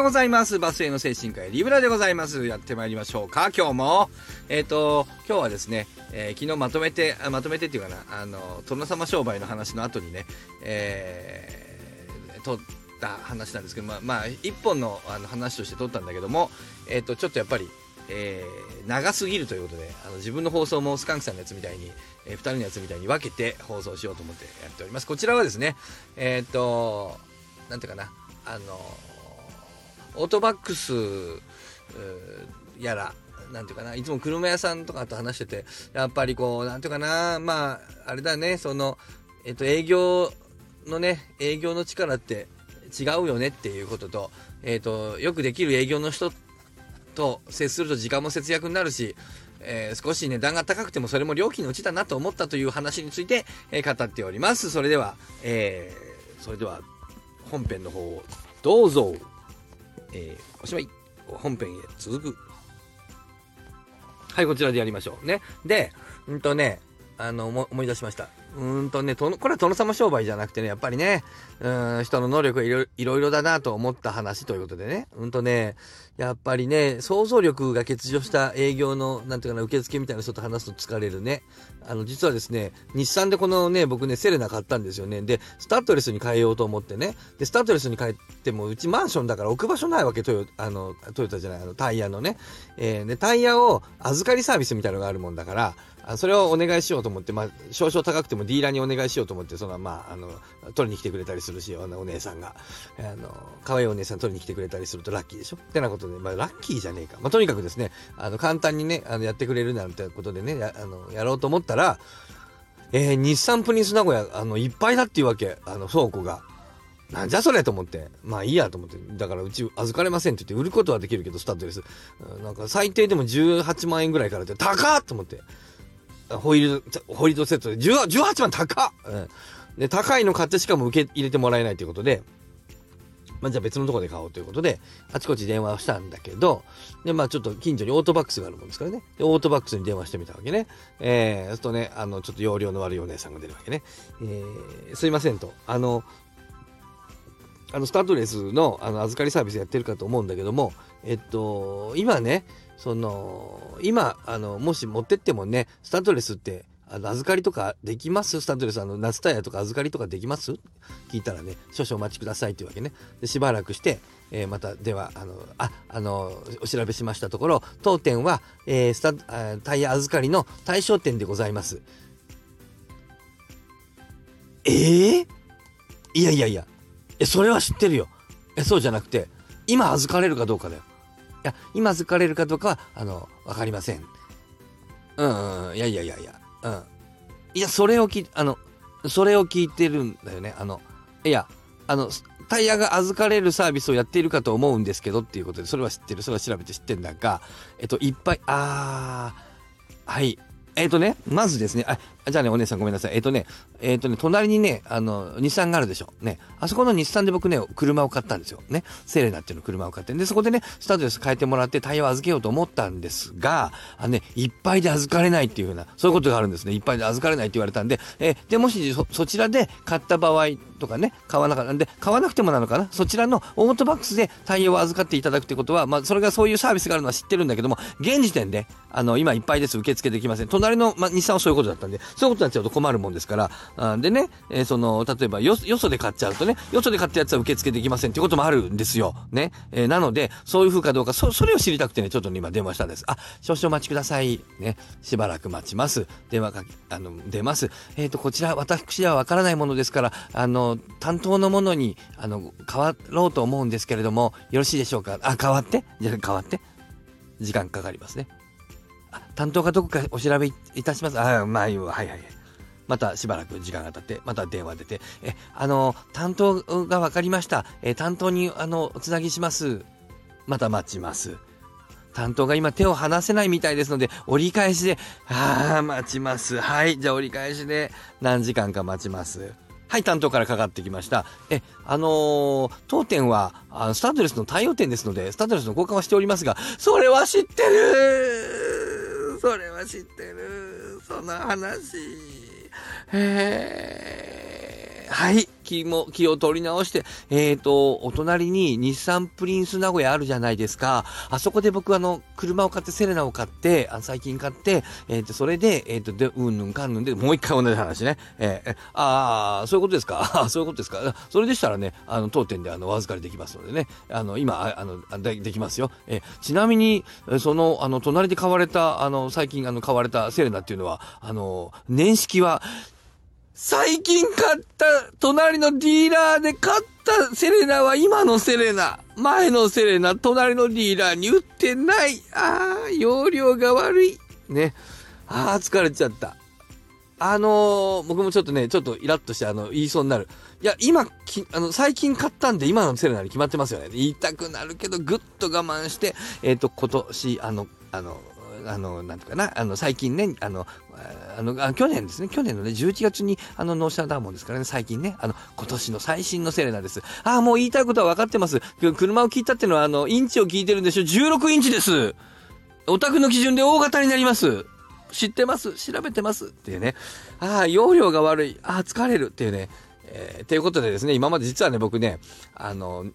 ようございます。バスへの精神科医、リブラでございます。やってまいりましょうか、今日も。えっ、ー、と、今日はですね、えー、昨日まとめて、まとめてっていうかな、あの、殿様商売の話の後にね、えー、撮った話なんですけど、まあ、まあ、一本のあの話として撮ったんだけども、えっ、ー、と、ちょっとやっぱり、えー、長すぎるということであの自分の放送もスカンクさんのやつみたいに、えー、2人のやつみたいに分けて放送しようと思ってやっておりますこちらはですねえっ、となんていうかなあのオートバックスやらなんていうかないつも車屋さんとかと話しててやっぱりこうなんていうかなまああれだねそのえっ、と営業のね営業の力って違うよねっていうことと,、えーとよくできる営業の人と接すると時間も節約になるし、えー、少し値段が高くてもそれも料金のうちだなと思ったという話について、えー、語っております。それでは、えー、それでは本編の方をどうぞ。えー、おしまい。本編へ続く。はい、こちらでやりましょう。ね。で、うんとね、あの、思い出しました。うんとね、これは殿様商売じゃなくてね、やっぱりね、うん、人の能力がいろいろだなと思った話ということでね、うんとね、やっぱりね、想像力が欠如した営業の、なんていうかな、受付みたいな人と話すと疲れるね。あの、実はですね、日産でこのね、僕ね、セレナ買ったんですよね。で、スタッドレスに変えようと思ってね。で、スタッドレスに変えても、うちマンションだから置く場所ないわけ、トヨあの、トヨタじゃない、あの、タイヤのね。えー、で、タイヤを預かりサービスみたいなのがあるもんだから、それをお願いしようと思って、まあ、少々高くてもディーラーにお願いしようと思って、その、まあ、あの、取りに来てくれたりするし、あの、お姉さんが、あの、可愛いお姉さん取りに来てくれたりするとラッキーでしょ？ってなことで、まあ、ラッキーじゃねえか。まあ、とにかくですね、あの、簡単にね、あの、やってくれるなんてことでね、や、あの、やろうと思ったら、えー、日産プリンス名古屋、あの、いっぱいだっていうわけ、あの、倉庫が。なんじゃそれと思って。まあいいやと思って。だからうち預かれませんって言って売ることはできるけど、スタッドレス。なんか最低でも18万円ぐらいからって、高っと思って。ホイール、ホイールドセットで18万高っ、うん、で、高いの買ってしかも受け入れてもらえないということで、まあ、じゃあ別のとこで買おうということで、あちこち電話をしたんだけど、で、まあちょっと近所にオートバックスがあるもんですからね。で、オートバックスに電話してみたわけね。えー、そうするとね、あの、ちょっと容量の悪いお姉さんが出るわけね。えー、すいませんと。あの、あの、スタッドレスの、あの、預かりサービスやってるかと思うんだけども、えっと、今ね、その、今、あの、もし持ってってもね、スタッドレスって、あの、預かりとかできます？スタッドレス、あの、夏タイヤとか預かりとかできます？聞いたらね、少々お待ちくださいっていうわけね。で、しばらくして、えー、また、では、あの、あ、あの、お調べしましたところ、当店は、えー、スタタイヤ預かりの対象店でございます。ええー、いやいやいや、え、それは知ってるよ。え、そうじゃなくて、今預かれるかどうかだよ。いや、今預かれるかどうかは、あの、わかりません。うん、うん、いやいやいやいや、うん。いや、それを聞あの、それを聞いてるんだよね。あの、いや、あの、タイヤが預かれるサービスをやっているかと思うんですけどっていうことで、それは知ってる。それは調べて知ってんだが、えっと、いっぱい、あー、はい。えっ、ー、とね、まずですね、あ、じゃあね、お姉さんごめんなさい。えっ、ー、とね、えっ、ー、とね、隣にね、あの、日産があるでしょ。ね。あそこの日産で僕ね、車を買ったんですよ。ね。セレナっていうの車を買って。で、そこでね、スタッドレス変えてもらってタイヤを預けようと思ったんですが、あのね、いっぱいで預かれないっていうふうな、そういうことがあるんですね。いっぱいで預かれないって言われたんで、えで、もしそ、そちらで買った場合とかね、買わなかったんで、買わなくてもなのかなそちらのオートバックスでタイヤを預かっていただくってことは、まあ、それがそういうサービスがあるのは知ってるんだけども、現時点で、あの、今いっぱいです、受付できません。隣の、まあ、日産はそういうことだったんで、そういうことになっちゃうと困るもんですから、あでね、えー、その、例えばよ、よそで買っちゃうとね、よそで買ったやつは受付できませんっていうこともあるんですよ。ね。えー、なので、そういう風かどうか、そ、それを知りたくてね、ちょっと、ね、今電話したんです。あ、少々お待ちください。ね。しばらく待ちます。電話かけ、あの、出ます。えっ、ー、と、こちら、私はわからないものですから、あの、担当のものに、あの、変わろうと思うんですけれども、よろしいでしょうか？あ、変わって？じゃ変わって？時間かかりますね。担当がどこかお調べいたします？あ、まあいい。はいはい。またしばらく時間が経って、また電話出て、え、あの、担当が分かりました。え、担当に、あの、おつなぎします。また待ちます。担当が今手を離せないみたいですので、折り返しで、ああ、待ちます。はい、じゃあ折り返しで何時間か待ちます。はい、担当からかかってきました。え、あのー、当店は、あスタッドレスの対応店ですので、スタッドレスの交換はしておりますが、それは知ってるそれは知ってるその話へ。え、はい、気も、気を取り直して、えっ、ー、と、お隣に日産プリンス名古屋あるじゃないですか。あそこで僕あの、車を買って、セレナを買って、あ最近買って、えっ、ー、と、それで、えっ、ー、と、で、うんぬんかんぬんで、もう一回同じ話ね。えー、ああ、そういうことですか？そういうことですか？それでしたらね、あの、当店であの、お預かりできますのでね。あの、今、あの、でできますよ。えちなみに、その、あの、隣で買われた、あの、最近、あの、買われたセレナっていうのは、あの、年式は、最近買った隣のディーラーで買ったセレナは今のセレナ。前のセレナ、隣のディーラーに売ってない。ああ、容量が悪い。ね。ああ、疲れちゃった。あのー、僕もちょっとね、ちょっとイラッとして、あの、言いそうになる。いや、今、き、あの、最近買ったんで、今のセレナに決まってますよね。言いたくなるけど、ぐっと我慢して、えっ、ー、と、今年、あの、あの、あの、なんとかな、あの、最近ね、あの、あの、去年ですね、去年のね、11月に、あの、納車だもんですからね、最近ね、あの、今年の最新のセレナです。ああ、もう言いたいことは分かってます。車を聞いたっていうのは、あの、インチを聞いてるんでしょ ?16 インチです。お宅の基準で大型になります。知ってます調べてますっていうね。ああ、容量が悪い。ああ、疲れるっていうね。えー、ということでですね、今まで実はね、僕ね、あの、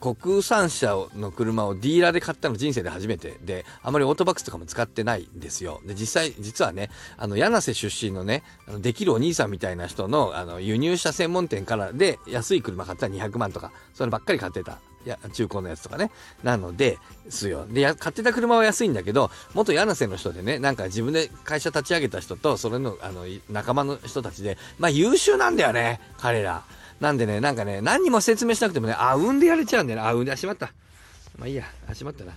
国産車の車をディーラーで買ったの人生で初めてで、あまりオートバックスとかも使ってないんですよ。で、実際、実はね、あの、柳瀬出身のね、あのできるお兄さんみたいな人の、あの、輸入車専門店からで、安い車買ったら200万とか、そればっかり買ってたや、中古のやつとかね。なので、すよ。で、買ってた車は安いんだけど、元柳瀬の人でね、なんか自分で会社立ち上げた人と、それの、あの、仲間の人たちで、まあ優秀なんだよね、彼ら。なんでね、なんかね、何にも説明しなくてもね、あうんでやれちゃうんだよね。あうんで、あ、しまった。まあいいや、あ、しまったな。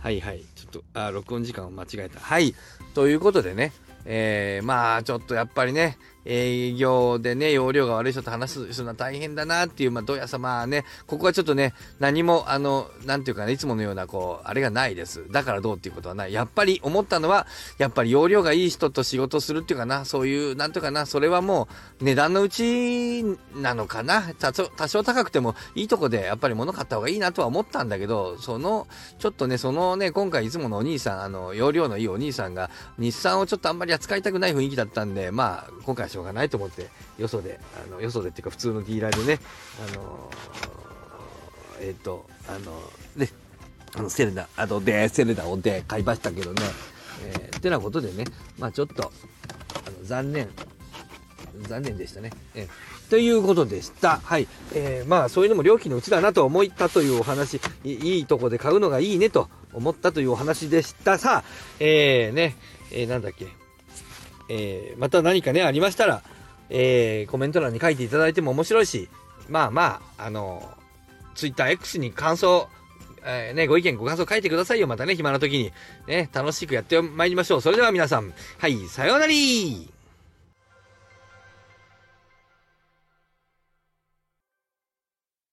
はいはい。ちょっと、あ、録音時間を間違えた。はい。ということでね、えー、まあちょっとやっぱりね、営業でね、容量が悪い人と話すのは大変だなっていう、まあ、どやさまあね、ここはちょっとね、何も、あの、なんていうかね、いつものような、こう、あれがないです。だからどうっていうことはない。やっぱり思ったのは、やっぱり容量がいい人と仕事するっていうかな、そういう、なんていうかな、それはもう、値段のうちなのかな。多多少高くても、いいとこで、やっぱり物買った方がいいなとは思ったんだけど、その、ちょっとね、そのね、今回いつものお兄さん、あの、容量のいいお兄さんが、日産をちょっとあんまり扱いたくない雰囲気だったんで、まあ、今回しょうがないと思って、よそで、あの、よそでっていうか普通のディーラーでね、あのー、えっ、ー、と、あの、ね、あの、セレナ、あの、で、セレナをで買いましたけどね、えー、ってなことでね、まあちょっと、あの、残念、残念でしたね。えということでした。はい。えー、まあ、そういうのも料金のうちだなと思ったというお話、いいとこで買うのがいいねと思ったというお話でした。さあ、えー、ね、えー、なんだっけ、えー、また何かね、ありましたら、えー、コメント欄に書いていただいても面白いし、まあまあ、あの、TwitterX に感想、えー、ね、ご意見、ご感想書いてくださいよ。またね、暇な時に。ね、楽しくやってまいりましょう。それでは皆さん、はい、さようなら